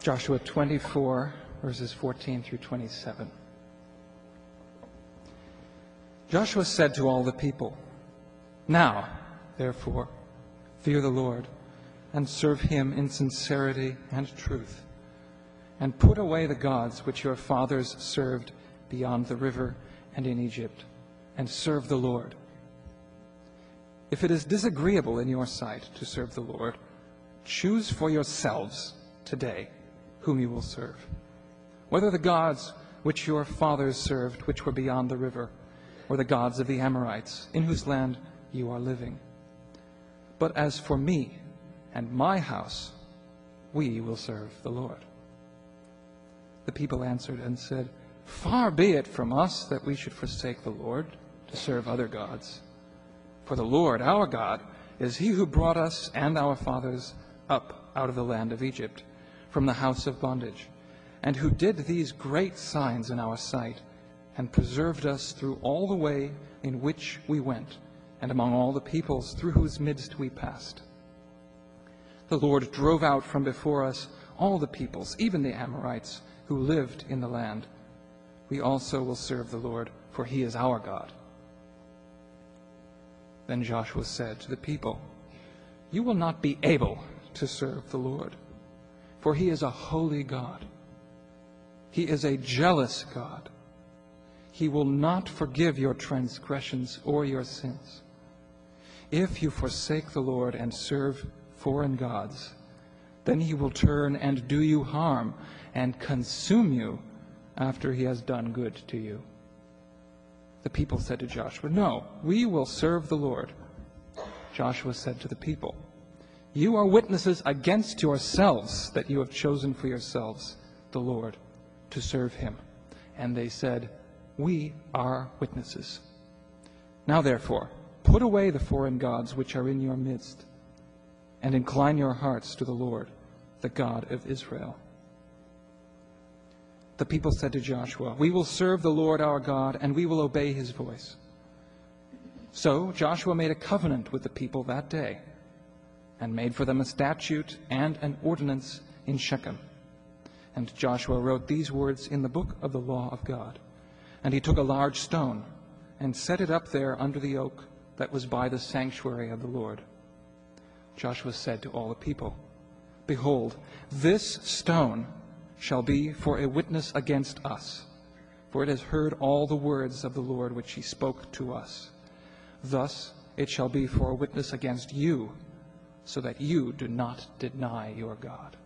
Joshua 24, verses 14 through 27. Joshua said to all the people, Now, therefore, fear the Lord, and serve him in sincerity and truth, and put away the gods which your fathers served beyond the river and in Egypt, and serve the Lord. If it is disagreeable in your sight to serve the Lord, choose for yourselves today whom you will serve, whether the gods which your fathers served, which were beyond the river, or the gods of the Amorites, in whose land you are living. But as for me and my house, we will serve the Lord. The people answered and said, Far be it from us that we should forsake the Lord to serve other gods. For the Lord, our God, is he who brought us and our fathers up out of the land of Egypt, from the house of bondage, and who did these great signs in our sight and preserved us through all the way in which we went, and among all the peoples through whose midst we passed. The Lord drove out from before us all the peoples, even the Amorites, who lived in the land. We also will serve the Lord, for he is our God. Then Joshua said to the people, You will not be able to serve the Lord, for he is a holy God. He is a jealous God he will not forgive your transgressions or your sins. If you forsake the Lord and serve foreign gods, then he will turn and do you harm and consume you after he has done good to you. The people said to Joshua, No, we will serve the Lord. Joshua said to the people, You are witnesses against yourselves that you have chosen for yourselves the Lord to serve him. And they said, we are witnesses. Now, therefore, put away the foreign gods which are in your midst, and incline your hearts to the Lord, the God of Israel. The people said to Joshua, We will serve the Lord our God, and we will obey his voice. So Joshua made a covenant with the people that day, and made for them a statute and an ordinance in Shechem. And Joshua wrote these words in the book of the law of God. And he took a large stone and set it up there under the oak that was by the sanctuary of the Lord. Joshua said to all the people, Behold, this stone shall be for a witness against us, for it has heard all the words of the Lord which he spoke to us. Thus it shall be for a witness against you, so that you do not deny your God.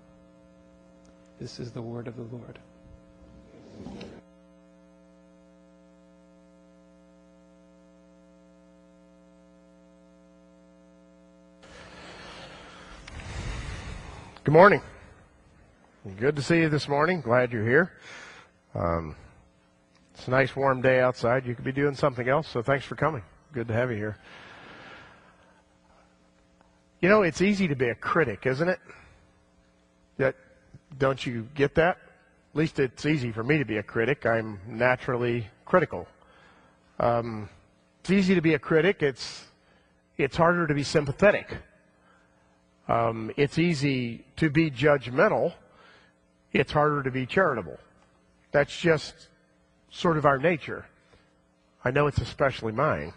This is the word of the Lord. Good morning. Good to see you this morning. Glad you're here. Um, it's a nice warm day outside. You could be doing something else, so thanks for coming. Good to have you here. You know, it's easy to be a critic, isn't it? Don't you get that? At least it's easy for me to be a critic. I'm naturally critical. Um, it's easy to be a critic. It's it's harder to be sympathetic. Um, it's easy to be judgmental. It's harder to be charitable. That's just sort of our nature. I know it's especially mine.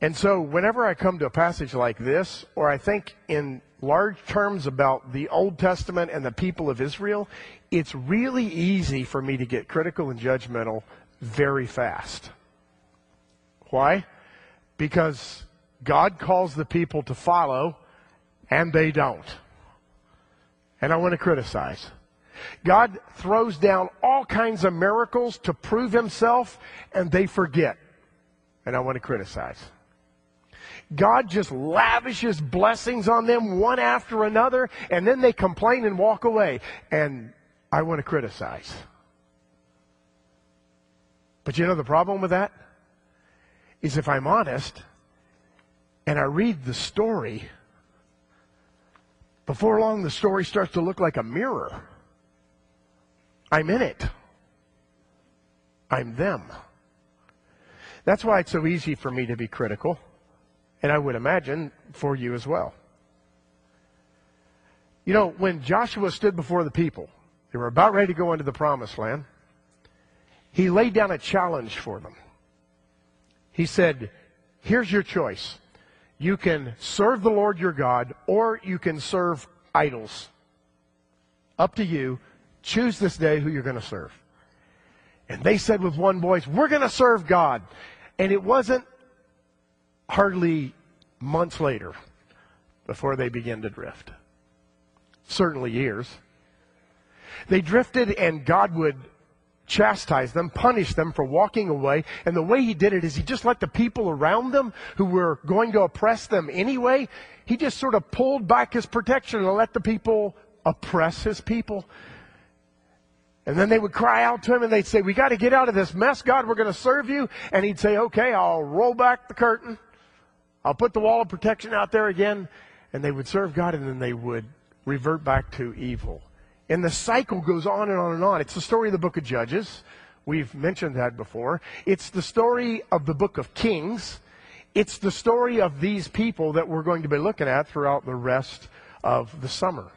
And so whenever I come to a passage like this, or I think in large terms about the Old Testament and the people of Israel, it's really easy for me to get critical and judgmental very fast. Why? Because God calls the people to follow and they don't. And I want to criticize. God throws down all kinds of miracles to prove himself, and they forget. And I want to criticize. God just lavishes blessings on them one after another, and then they complain and walk away. And I want to criticize. But you know the problem with that? Is if I'm honest and I read the story, before long, the story starts to look like a mirror. I'm in it. I'm them. That's why it's so easy for me to be critical, and I would imagine for you as well. You know, when Joshua stood before the people, they were about ready to go into the promised land. He laid down a challenge for them. He said, Here's your choice. You can serve the Lord your God, or you can serve idols. Up to you. Choose this day who you're going to serve. And they said with one voice, We're going to serve God. And it wasn't hardly months later before they begin to drift. Certainly years. They drifted, and God would chastise them, punish them for walking away. And the way he did it is he just let the people around them who were going to oppress them anyway, he just sort of pulled back his protection and let the people oppress his people. And then they would cry out to him and they'd say, We got to get out of this mess, God, we're going to serve you. And he'd say, Okay, I'll roll back the curtain. I'll put the wall of protection out there again. And they would serve God and then they would revert back to evil. And the cycle goes on and on and on. It's the story of the book of Judges. We've mentioned that before. It's the story of the book of Kings. It's the story of these people that we're going to be looking at throughout the rest of the summer.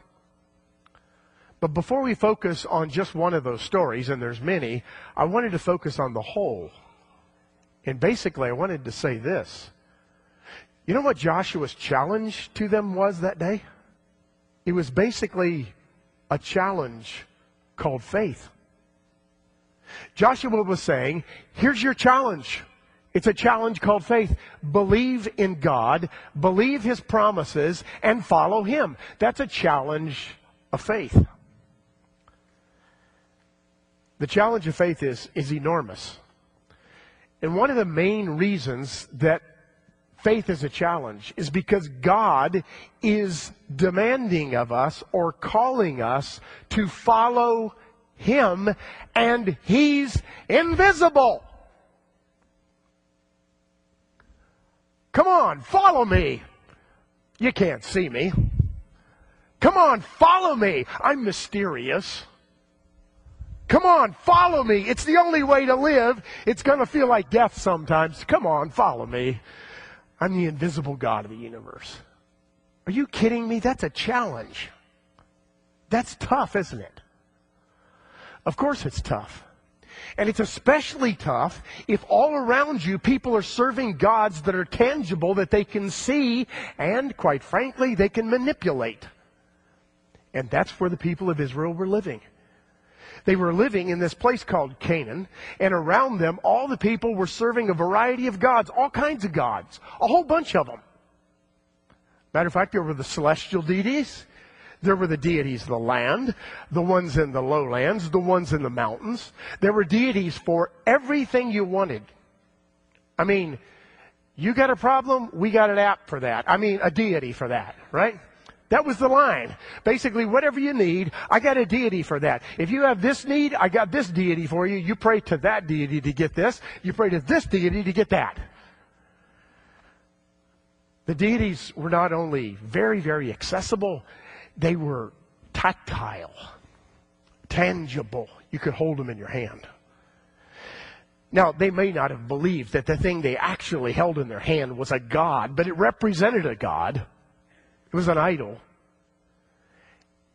But before we focus on just one of those stories, and there's many, I wanted to focus on the whole. And basically, I wanted to say this. You know what Joshua's challenge to them was that day? It was basically a challenge called faith. Joshua was saying, here's your challenge. It's a challenge called faith. Believe in God, believe His promises, and follow Him. That's a challenge of faith. The challenge of faith is, is enormous. And one of the main reasons that faith is a challenge is because God is demanding of us or calling us to follow Him and He's invisible. Come on, follow me. You can't see me. Come on, follow me. I'm mysterious. Come on, follow me. It's the only way to live. It's going to feel like death sometimes. Come on, follow me. I'm the invisible God of the universe. Are you kidding me? That's a challenge. That's tough, isn't it? Of course it's tough. And it's especially tough if all around you people are serving gods that are tangible, that they can see, and quite frankly, they can manipulate. And that's where the people of Israel were living. They were living in this place called Canaan, and around them, all the people were serving a variety of gods, all kinds of gods, a whole bunch of them. Matter of fact, there were the celestial deities. There were the deities of the land, the ones in the lowlands, the ones in the mountains. There were deities for everything you wanted. I mean, you got a problem, we got an app for that. I mean, a deity for that, right? That was the line. Basically, whatever you need, I got a deity for that. If you have this need, I got this deity for you. You pray to that deity to get this. You pray to this deity to get that. The deities were not only very, very accessible, they were tactile, tangible. You could hold them in your hand. Now, they may not have believed that the thing they actually held in their hand was a god, but it represented a god. It was an idol.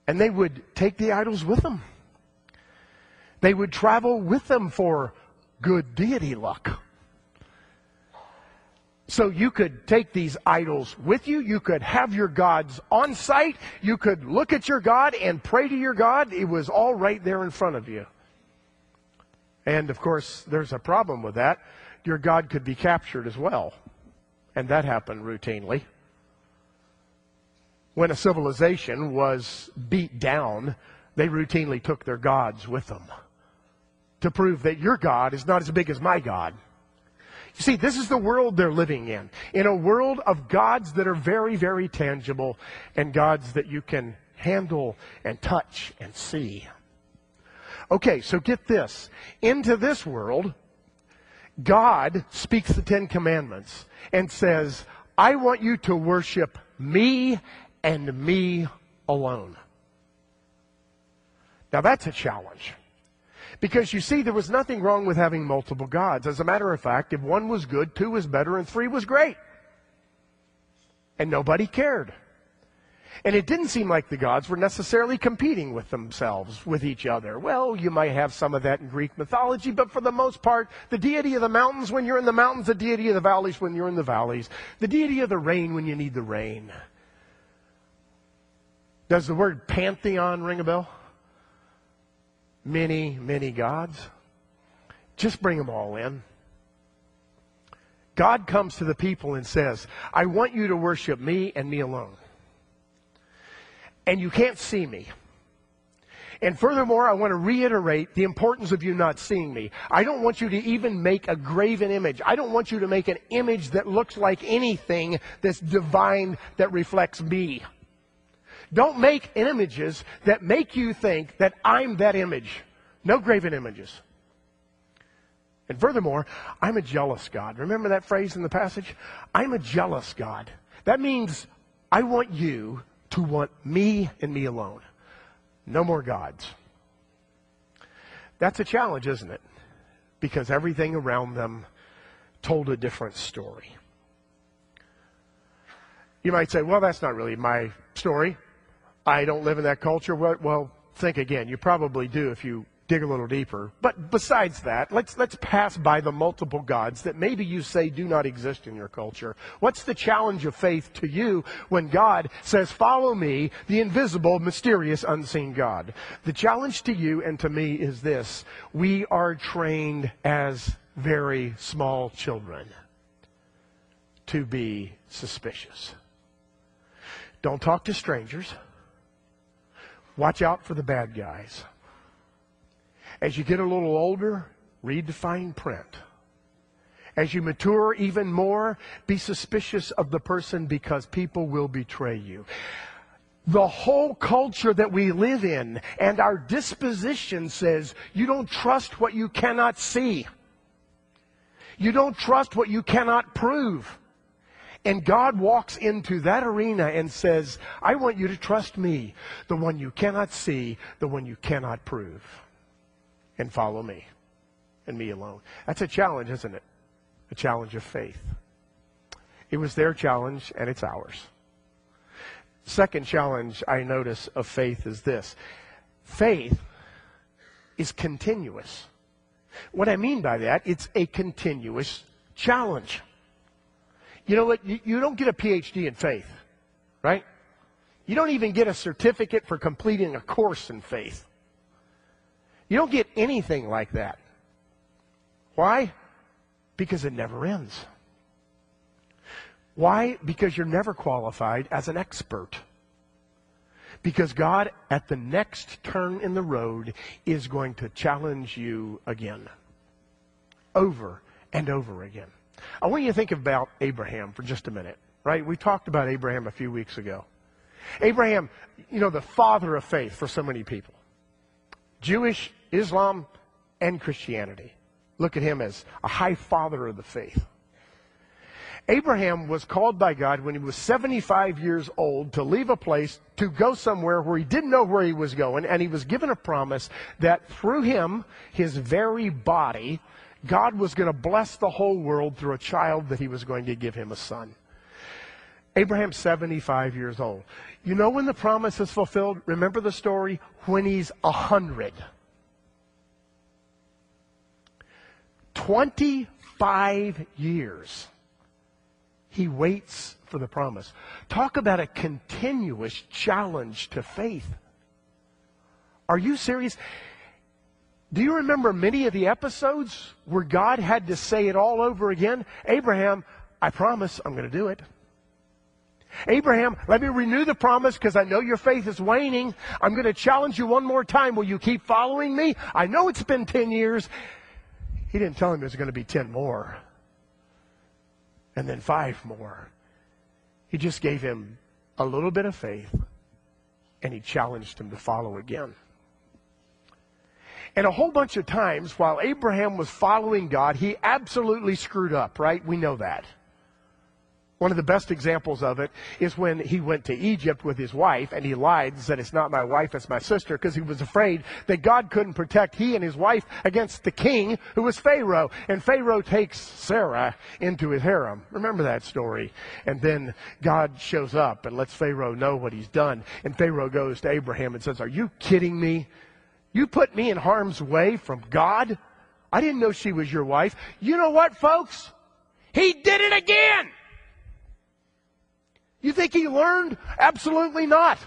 And they would take the idols with them. They would travel with them for good deity luck. So you could take these idols with you. You could have your gods on site. You could look at your God and pray to your God. It was all right there in front of you. And of course, there's a problem with that. Your God could be captured as well. And that happened routinely when a civilization was beat down, they routinely took their gods with them to prove that your God is not as big as my God. You see, this is the world they're living in. In a world of gods that are very, very tangible and gods that you can handle and touch and see. Okay, so get this. Into this world, God speaks the Ten Commandments and says, I want you to worship me and me alone. Now that's a challenge. Because you see, there was nothing wrong with having multiple gods. As a matter of fact, if one was good, two was better, and three was great. And nobody cared. And it didn't seem like the gods were necessarily competing with themselves, with each other. Well, you might have some of that in Greek mythology, but for the most part, the deity of the mountains when you're in the mountains, the deity of the valleys when you're in the valleys, the deity of the rain when you need the rain. Does the word pantheon ring a bell? Many, many gods. Just bring them all in. God comes to the people and says, I want you to worship me and me alone and you can't see me. And furthermore, I want to reiterate the importance of you not seeing me. I don't want you to even make a graven image. I don't want you to make an image that looks like anything that's divine that reflects me. Don't make images that make you think that I'm that image. No graven images. And furthermore, I'm a jealous God. Remember that phrase in the passage? I'm a jealous God. That means I want you to want me and me alone. No more gods. That's a challenge, isn't it? Because everything around them told a different story. You might say, well, that's not really my story. I don't live in that culture. Well, think again. You probably do if you dig a little deeper. But besides that, let's, let's pass by the multiple gods that maybe you say do not exist in your culture. What's the challenge of faith to you when God says, follow me, the invisible, mysterious, unseen God? The challenge to you and to me is this. We are trained as very small children to be suspicious. Don't talk to strangers. Watch out for the bad guys. As you get a little older, read the fine print. As you mature even more, be suspicious of the person because people will betray you. The whole culture that we live in and our disposition says you don't trust what you cannot see. You don't trust what you cannot prove. And God walks into that arena and says, I want you to trust me, the one you cannot see, the one you cannot prove and follow me and me alone. That's a challenge, isn't it? A challenge of faith. It was their challenge and it's ours. Second challenge I notice of faith is this faith is continuous. What I mean by that, it's a continuous challenge. You know what? You, don't get a PhD in faith, right? You don't even get a certificate for completing a course in faith. You don't get anything like that. Why? Because it never ends. Why? Because you're never qualified as an expert. Because God, at the next turn in the road, is going to challenge you again. Over and over again. I want you to think about Abraham for just a minute, right? We talked about Abraham a few weeks ago. Abraham, you know, the father of faith for so many people. Jewish, Islam, and Christianity. Look at him as a high father of the faith. Abraham was called by God when he was 75 years old to leave a place to go somewhere where he didn't know where he was going, and he was given a promise that through him, his very body, God was going to bless the whole world through a child that he was going to give him a son. Abraham's 75 years old. You know when the promise is fulfilled? Remember the story? When he's 100. 25 years. He waits for the promise. Talk about a continuous challenge to faith. Are you serious? Do you remember many of the episodes where God had to say it all over again? Abraham, I promise I'm going to do it. Abraham, let me renew the promise because I know your faith is waning. I'm going to challenge you one more time. Will you keep following me? I know it's been 10 years. He didn't tell him there's going to be 10 more. And then five more. He just gave him a little bit of faith and he challenged him to follow again. And a whole bunch of times while Abraham was following God, he absolutely screwed up, right? We know that. One of the best examples of it is when he went to Egypt with his wife and he lied and said, It's not my wife, it's my sister, because he was afraid that God couldn't protect he and his wife against the king who was Pharaoh. And Pharaoh takes Sarah into his harem. Remember that story. And then God shows up and lets Pharaoh know what he's done. And Pharaoh goes to Abraham and says, Are you kidding me? You put me in harm's way from God? I didn't know she was your wife. You know what, folks? He did it again! You think he learned? Absolutely not.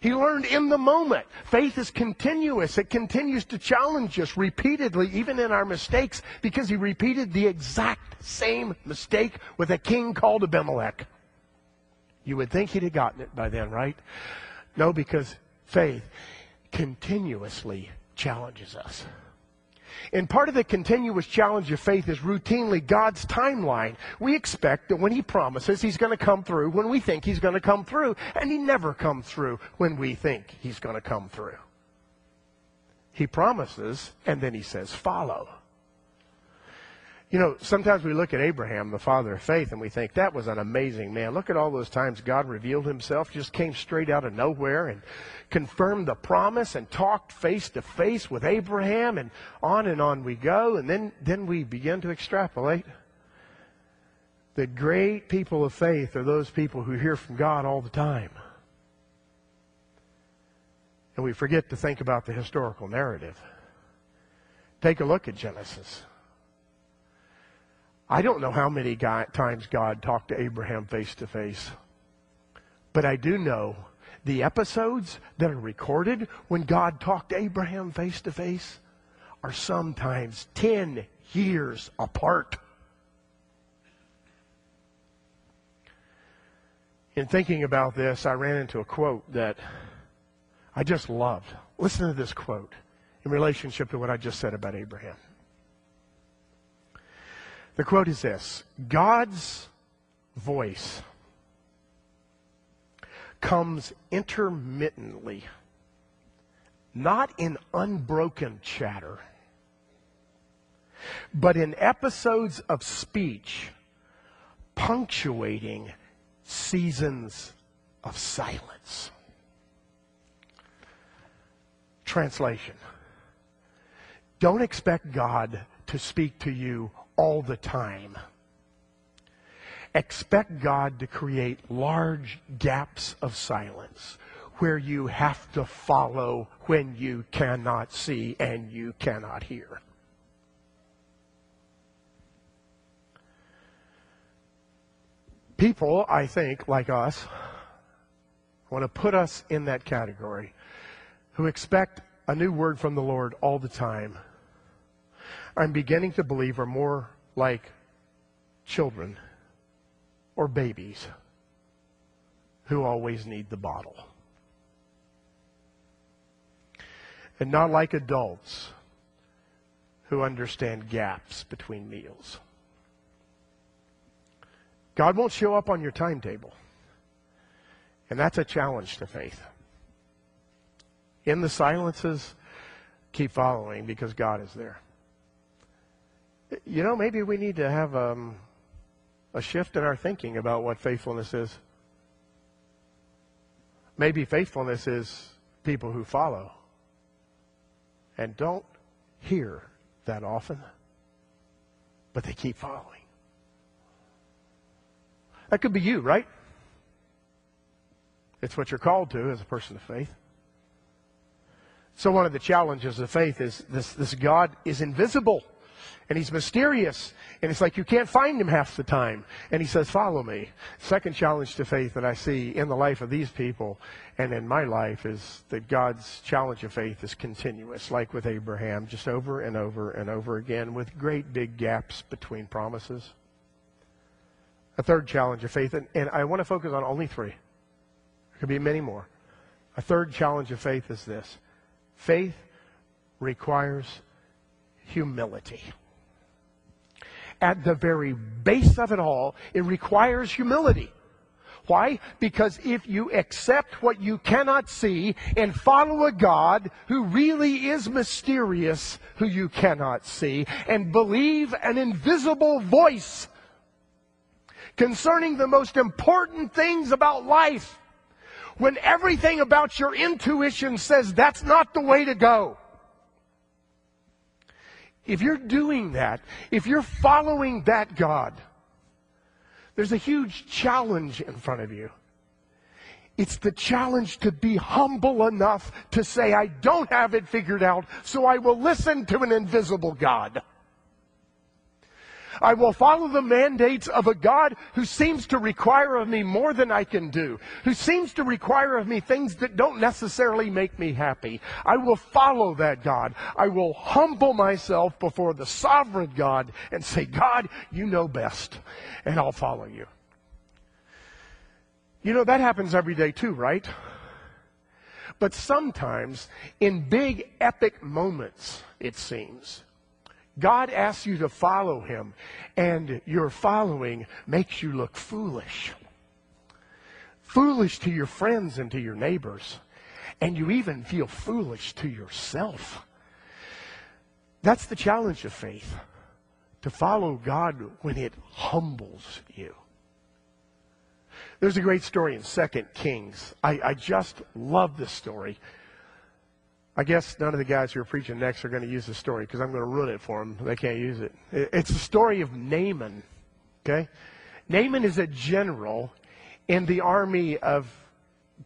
He learned in the moment. Faith is continuous. It continues to challenge us repeatedly, even in our mistakes, because he repeated the exact same mistake with a king called Abimelech. You would think he'd have gotten it by then, right? No, because faith continuously challenges us. And part of the continuous challenge of faith is routinely God's timeline. We expect that when He promises, He's going to come through when we think He's going to come through, and He never comes through when we think He's going to come through. He promises, and then He says, follow. You know, sometimes we look at Abraham, the father of faith, and we think that was an amazing man. Look at all those times God revealed himself, just came straight out of nowhere and confirmed the promise and talked face to face with Abraham and on and on we go. And then, then we begin to extrapolate. The great people of faith are those people who hear from God all the time. And we forget to think about the historical narrative. Take a look at Genesis. I don't know how many times God talked to Abraham face to face, but I do know the episodes that are recorded when God talked to Abraham face to face are sometimes 10 years apart. In thinking about this, I ran into a quote that I just loved. Listen to this quote in relationship to what I just said about Abraham. The quote is this God's voice comes intermittently, not in unbroken chatter, but in episodes of speech punctuating seasons of silence. Translation Don't expect God to speak to you all the time. Expect God to create large gaps of silence where you have to follow when you cannot see and you cannot hear. People, I think, like us, want to put us in that category who expect a new word from the Lord all the time I'm beginning to believe are more like children or babies who always need the bottle. And not like adults who understand gaps between meals. God won't show up on your timetable. And that's a challenge to faith. In the silences, keep following because God is there. You know, maybe we need to have um, a shift in our thinking about what faithfulness is. Maybe faithfulness is people who follow and don't hear that often, but they keep following. That could be you, right? It's what you're called to as a person of faith. So one of the challenges of faith is this, this God is invisible and he's mysterious. And it's like you can't find him half the time. And he says, Follow me. Second challenge to faith that I see in the life of these people and in my life is that God's challenge of faith is continuous, like with Abraham, just over and over and over again, with great big gaps between promises. A third challenge of faith, and, and I want to focus on only three. There could be many more. A third challenge of faith is this faith requires humility at the very base of it all, it requires humility. Why? Because if you accept what you cannot see and follow a God who really is mysterious, who you cannot see, and believe an invisible voice concerning the most important things about life when everything about your intuition says that's not the way to go. If you're doing that, if you're following that God, there's a huge challenge in front of you. It's the challenge to be humble enough to say, I don't have it figured out, so I will listen to an invisible God. I will follow the mandates of a God who seems to require of me more than I can do, who seems to require of me things that don't necessarily make me happy. I will follow that God. I will humble myself before the sovereign God and say, God, you know best, and I'll follow you. You know, that happens every day too, right? But sometimes, in big epic moments, it seems, God asks you to follow him, and your following makes you look foolish. Foolish to your friends and to your neighbors. And you even feel foolish to yourself. That's the challenge of faith to follow God when it humbles you. There's a great story in Second Kings. I, I just love this story. I guess none of the guys who are preaching next are going to use the story because I'm going to ruin it for them. They can't use it. It's the story of Naaman. Okay? Naaman is a general in the army of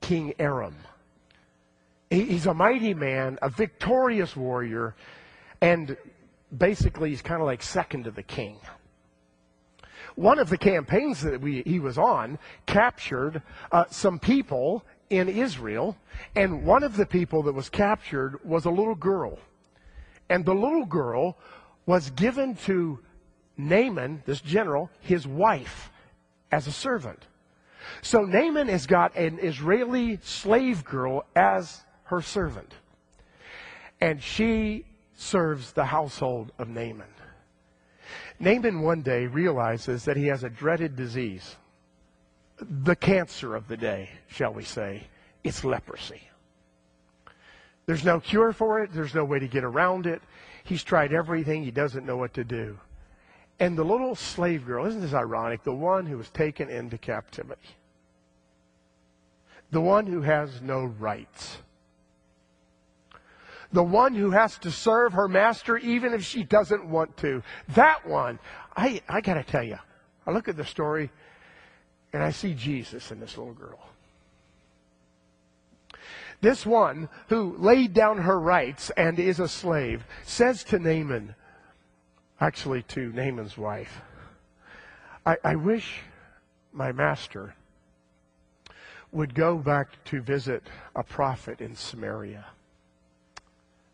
King Aram. He's a mighty man, a victorious warrior, and basically he's kind of like second to the king. One of the campaigns that we, he was on captured uh, some people in Israel, and one of the people that was captured was a little girl. And the little girl was given to Naaman, this general, his wife, as a servant. So Naaman has got an Israeli slave girl as her servant. And she serves the household of Naaman. Naaman one day realizes that he has a dreaded disease the cancer of the day, shall we say. It's leprosy. There's no cure for it. There's no way to get around it. He's tried everything. He doesn't know what to do. And the little slave girl, isn't this ironic? The one who was taken into captivity. The one who has no rights. The one who has to serve her master even if she doesn't want to. That one, I, I got to tell you, I look at the story and I see Jesus in this little girl. This one who laid down her rights and is a slave says to Naaman, actually to Naaman's wife, I, I wish my master would go back to visit a prophet in Samaria.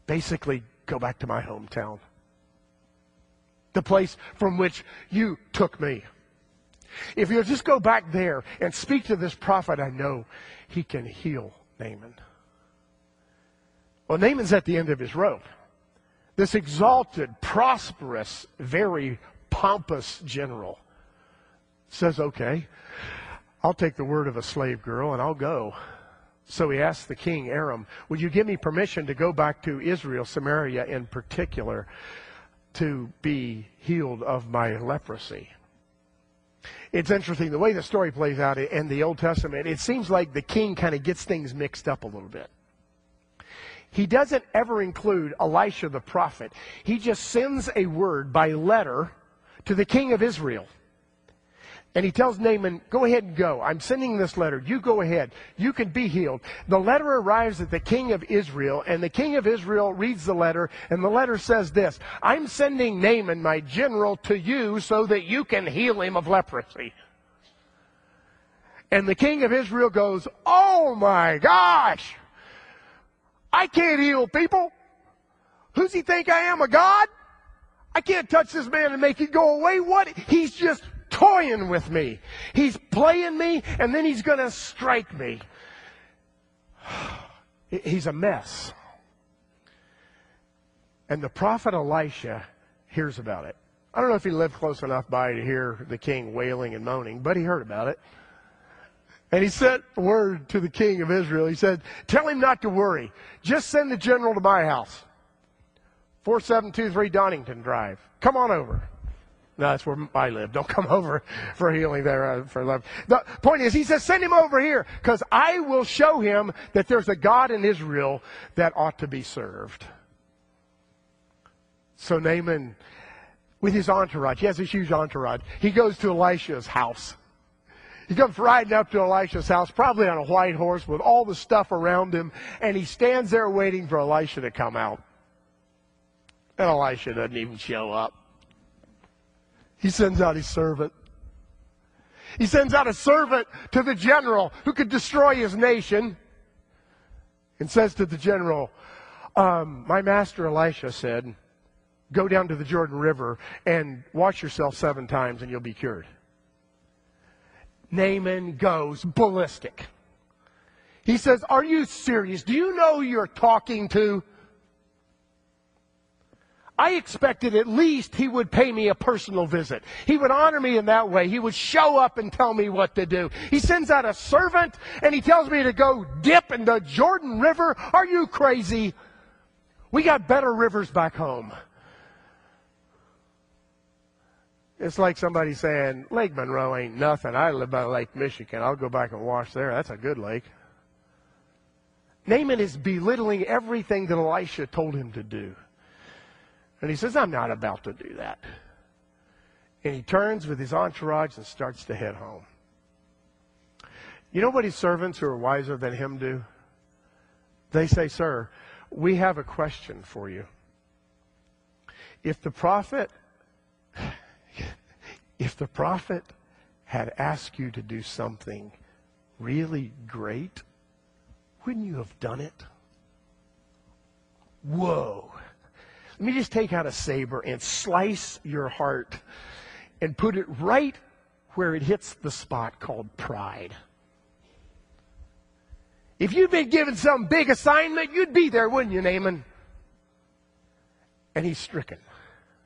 Basically, go back to my hometown. The place from which you took me. If you'll just go back there and speak to this prophet, I know he can heal Naaman. Well, Naaman's at the end of his rope. This exalted, prosperous, very pompous general says, okay, I'll take the word of a slave girl and I'll go. So he asked the king, Aram, would you give me permission to go back to Israel, Samaria in particular, to be healed of my leprosy? It's interesting the way the story plays out in the Old Testament. It seems like the king kind of gets things mixed up a little bit. He doesn't ever include Elisha the prophet. He just sends a word by letter to the king of Israel. And he tells Naaman, go ahead and go. I'm sending this letter. You go ahead. You can be healed. The letter arrives at the king of Israel, and the king of Israel reads the letter, and the letter says this I'm sending Naaman, my general, to you so that you can heal him of leprosy. And the king of Israel goes, Oh my gosh! I can't heal people. Who's he think I am, a god? I can't touch this man and make it go away. What? He's just toying with me. He's playing me, and then he's going to strike me. He's a mess. And the prophet Elisha hears about it. I don't know if he lived close enough by to hear the king wailing and moaning, but he heard about it. And he sent word to the king of Israel. He said, Tell him not to worry. Just send the general to my house. 4723 Donington Drive. Come on over. That's where I live. Don't come over for healing there uh, for love. The point is, he says, send him over here because I will show him that there's a God in Israel that ought to be served. So Naaman, with his entourage, he has this huge entourage. He goes to Elisha's house. He comes riding up to Elisha's house, probably on a white horse with all the stuff around him, and he stands there waiting for Elisha to come out. And Elisha doesn't even show up. He sends out his servant. He sends out a servant to the general who could destroy his nation and says to the general, um, My master Elisha said, Go down to the Jordan River and wash yourself seven times and you'll be cured. Naaman goes ballistic. He says, Are you serious? Do you know you're talking to? I expected at least he would pay me a personal visit. He would honor me in that way. He would show up and tell me what to do. He sends out a servant and he tells me to go dip in the Jordan River. Are you crazy? We got better rivers back home. It's like somebody saying, Lake Monroe ain't nothing. I live by Lake Michigan. I'll go back and wash there. That's a good lake. Naaman is belittling everything that Elisha told him to do. And he says, I'm not about to do that. And he turns with his entourage and starts to head home. You know what his servants who are wiser than him do? They say, Sir, we have a question for you. If the prophet, if the prophet had asked you to do something really great, wouldn't you have done it? Whoa. Let me just take out a saber and slice your heart and put it right where it hits the spot called pride. If you'd been given some big assignment, you'd be there, wouldn't you, Naaman? And he's stricken.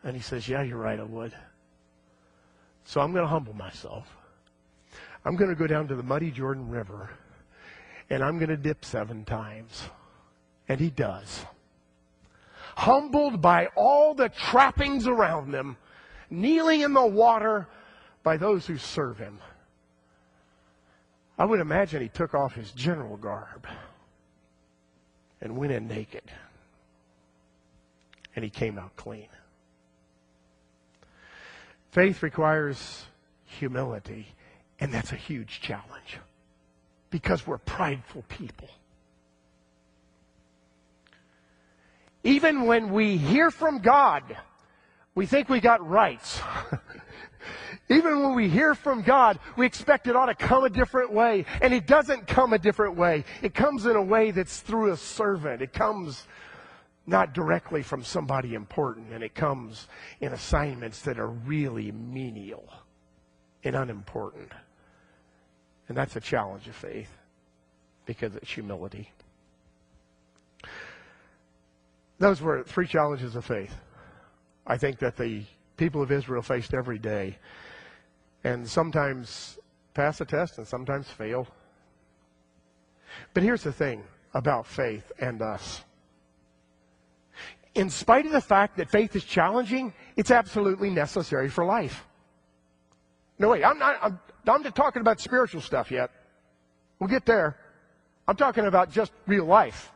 And he says, Yeah, you're right, I would. So I'm going to humble myself. I'm going to go down to the muddy Jordan River and I'm going to dip seven times. And he does humbled by all the trappings around them, kneeling in the water by those who serve him. I would imagine he took off his general garb and went in naked. And he came out clean. Faith requires humility, and that's a huge challenge because we're prideful people. Even when we hear from God, we think we got rights. Even when we hear from God, we expect it ought to come a different way. And it doesn't come a different way. It comes in a way that's through a servant. It comes not directly from somebody important. And it comes in assignments that are really menial and unimportant. And that's a challenge of faith because it's humility. Those were three challenges of faith. I think that the people of Israel faced every day and sometimes pass the test and sometimes fail. But here's the thing about faith and us. In spite of the fact that faith is challenging, it's absolutely necessary for life. No, wait, I'm not, I'm, I'm not talking about spiritual stuff yet. We'll get there. I'm talking about just real life.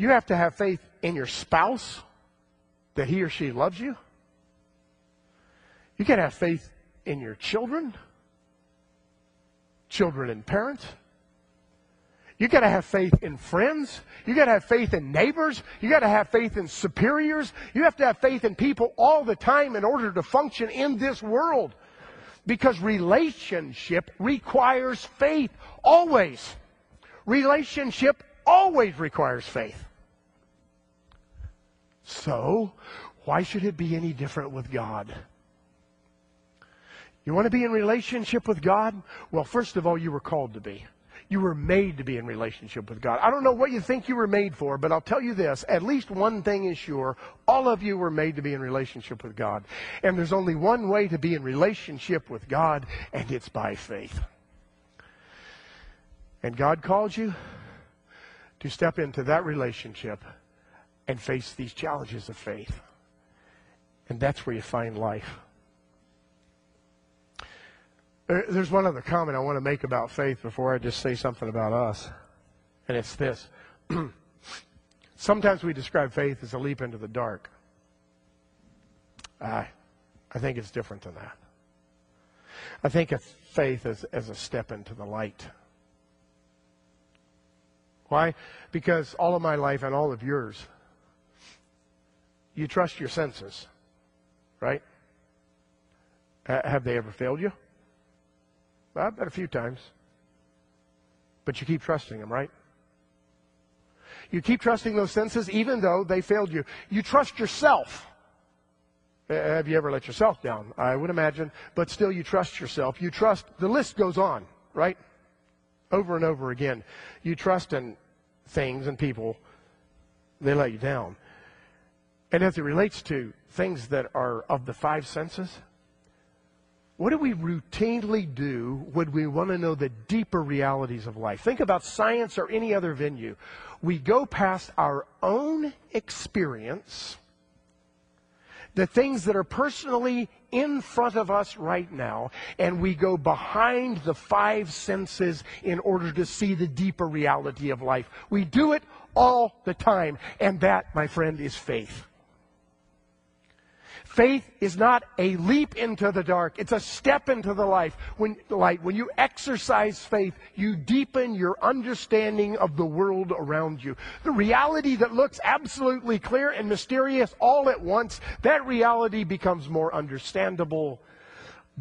You have to have faith in your spouse that he or she loves you. You to have faith in your children, children and parents. You got to have faith in friends. You got to have faith in neighbors. You got to have faith in superiors. You have to have faith in people all the time in order to function in this world. Because relationship requires faith always. Relationship always requires faith. So, why should it be any different with God? You want to be in relationship with God? Well, first of all, you were called to be. You were made to be in relationship with God. I don't know what you think you were made for, but I'll tell you this. At least one thing is sure. All of you were made to be in relationship with God. And there's only one way to be in relationship with God, and it's by faith. And God called you to step into that relationship and face these challenges of faith. And that's where you find life. There's one other comment I want to make about faith before I just say something about us. And it's this. Sometimes we describe faith as a leap into the dark. I, I think it's different than that. I think of faith as, as a step into the light. Why? Because all of my life and all of yours, you trust your senses, right? have they ever failed you? Well, I bet a few times. But you keep trusting them, right? You keep trusting those senses even though they failed you. You trust yourself. Have you ever let yourself down? I would imagine. But still, you trust yourself. You trust, the list goes on, right? Over and over again. You trust in things and people, they let you down. And as it relates to things that are of the five senses, what do we routinely do when we want to know the deeper realities of life? Think about science or any other venue. We go past our own experience the things that are personally in front of us right now, and we go behind the five senses in order to see the deeper reality of life. We do it all the time, and that, my friend, is faith. Faith is not a leap into the dark. It's a step into the life. When, light. When you exercise faith, you deepen your understanding of the world around you. The reality that looks absolutely clear and mysterious all at once, that reality becomes more understandable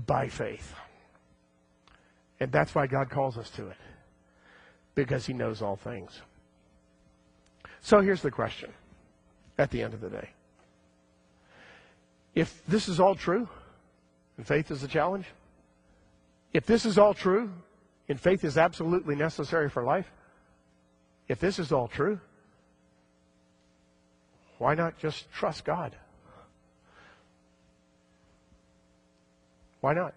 by faith. And that's why God calls us to it. Because he knows all things. So here's the question at the end of the day. If this is all true, and faith is a challenge, if this is all true, and faith is absolutely necessary for life, if this is all true, why not just trust God? Why not?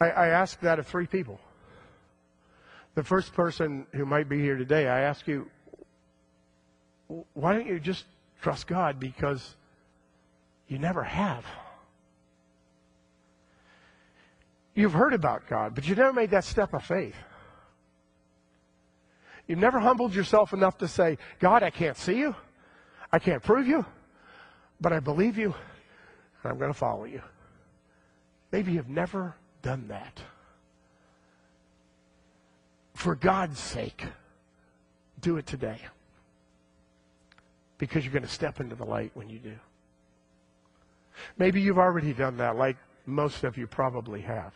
I, I ask that of three people. The first person who might be here today, I ask you, why don't you just trust God because you never have. You've heard about God, but you never made that step of faith. You've never humbled yourself enough to say, God, I can't see you. I can't prove you, but I believe you, and I'm going to follow you. Maybe you've never done that. For God's sake, do it today because you're going to step into the light when you do. Maybe you've already done that, like most of you probably have.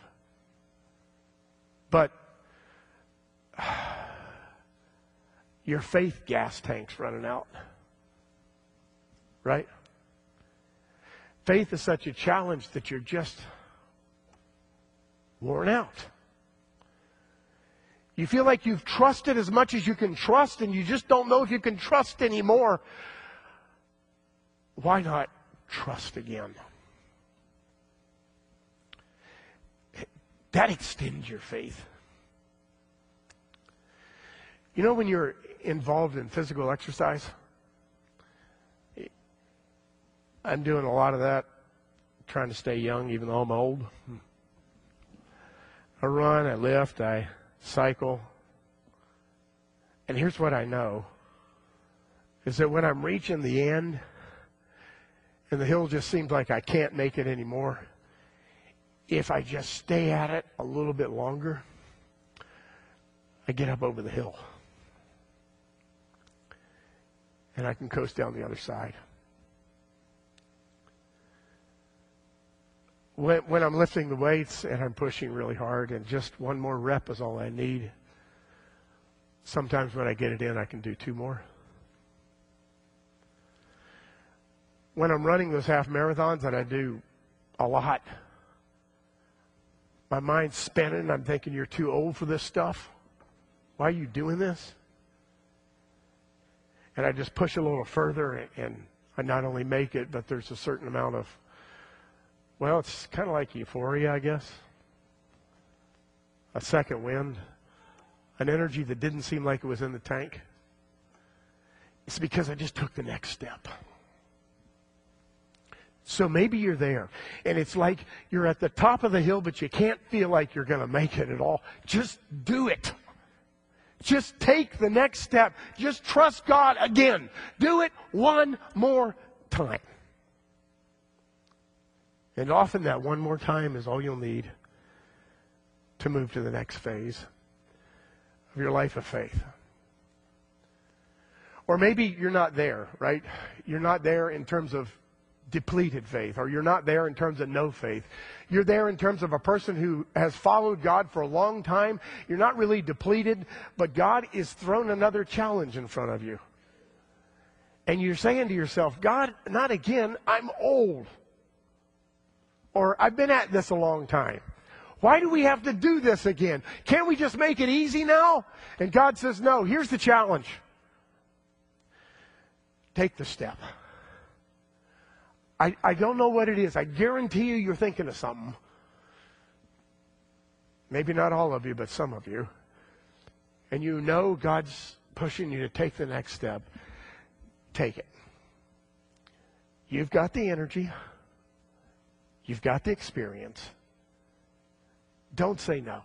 But your faith gas tank's running out. Right? Faith is such a challenge that you're just worn out. You feel like you've trusted as much as you can trust, and you just don't know if you can trust anymore why not trust again? That extends your faith. You know, when you're involved in physical exercise, I'm doing a lot of that, trying to stay young even though I'm old. I run, I lift, I cycle. And here's what I know is that when I'm reaching the end, and the hill just seems like I can't make it anymore. If I just stay at it a little bit longer, I get up over the hill. And I can coast down the other side. When, when I'm lifting the weights and I'm pushing really hard, and just one more rep is all I need, sometimes when I get it in, I can do two more. When I'm running those half marathons, and I do a lot, my mind's spinning. I'm thinking, you're too old for this stuff. Why are you doing this? And I just push a little further, and I not only make it, but there's a certain amount of, well, it's kind of like euphoria, I guess. A second wind, an energy that didn't seem like it was in the tank. It's because I just took the next step. So maybe you're there and it's like you're at the top of the hill, but you can't feel like you're going to make it at all. Just do it. Just take the next step. Just trust God again. Do it one more time. And often that one more time is all you'll need to move to the next phase of your life of faith. Or maybe you're not there, right? You're not there in terms of depleted faith, or you're not there in terms of no faith. You're there in terms of a person who has followed God for a long time. You're not really depleted, but God is thrown another challenge in front of you. And you're saying to yourself, God, not again, I'm old. Or I've been at this a long time. Why do we have to do this again? Can't we just make it easy now? And God says, no, here's the challenge. Take the step. I, I don't know what it is. I guarantee you, you're thinking of something. Maybe not all of you, but some of you. And you know God's pushing you to take the next step. Take it. You've got the energy. You've got the experience. Don't say no.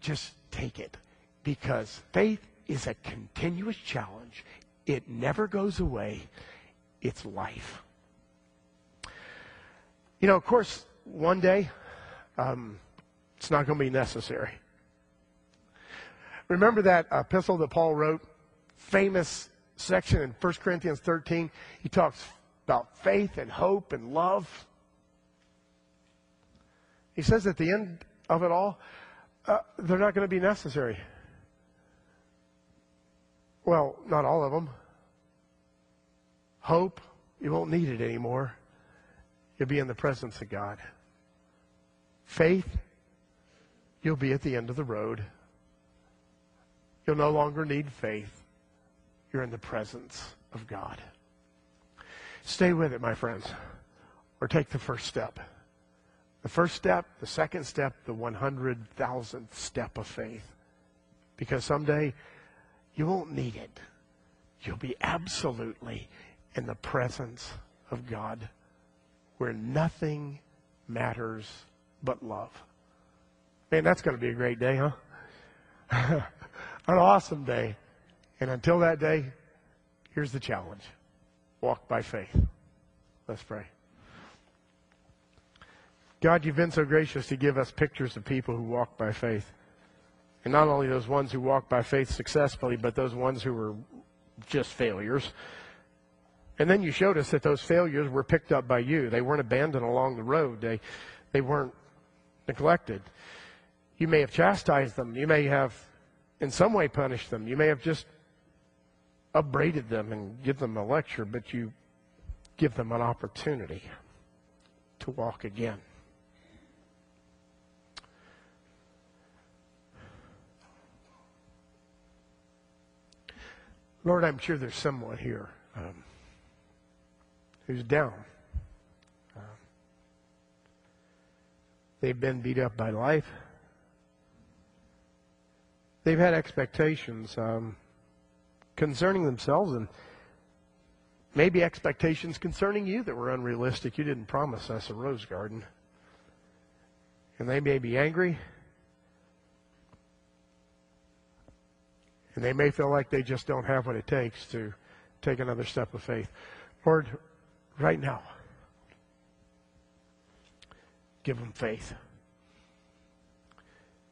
Just take it. Because faith is a continuous challenge. It never goes away. It's life. You know, of course, one day, um, it's not going to be necessary. Remember that epistle that Paul wrote? Famous section in 1 Corinthians 13. He talks about faith and hope and love. He says at the end of it all, uh, they're not going to be necessary. Well, not all of them. Hope, you won't need it anymore. You'll be in the presence of God. Faith, you'll be at the end of the road. You'll no longer need faith. You're in the presence of God. Stay with it, my friends, or take the first step. The first step, the second step, the 100,000th step of faith. Because someday you won't need it. You'll be absolutely in the presence of God where nothing matters but love. Man, that's going to be a great day, huh? An awesome day. And until that day, here's the challenge walk by faith. Let's pray. God, you've been so gracious to give us pictures of people who walk by faith. And not only those ones who walk by faith successfully, but those ones who were just failures. And then you showed us that those failures were picked up by you. They weren't abandoned along the road. They, they weren't neglected. You may have chastised them. You may have, in some way, punished them. You may have just upbraided them and give them a lecture, but you give them an opportunity to walk again. Lord, I'm sure there's someone here. Um, who's down. Uh, they've been beat up by life. They've had expectations um, concerning themselves and maybe expectations concerning you that were unrealistic. You didn't promise us a rose garden. And they may be angry. And they may feel like they just don't have what it takes to take another step of faith. Lord, right now. Give them faith.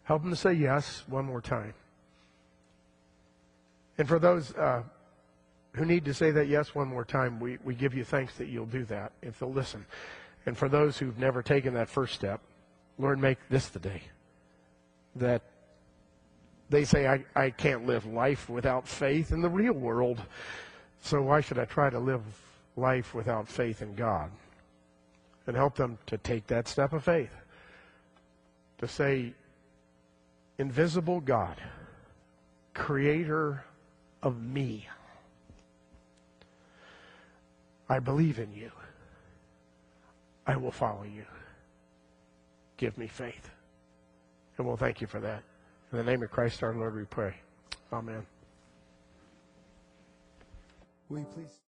Help them to say yes one more time. And for those uh, who need to say that yes one more time, we, we give you thanks that you'll do that if they'll listen. And for those who've never taken that first step, Lord, make this the day that they say, I, I can't live life without faith in the real world. So why should I try to live life without faith in God and help them to take that step of faith to say, Invisible God, creator of me, I believe in you. I will follow you. Give me faith. And we'll thank you for that. In the name of Christ our Lord, we pray. Amen. Will you please?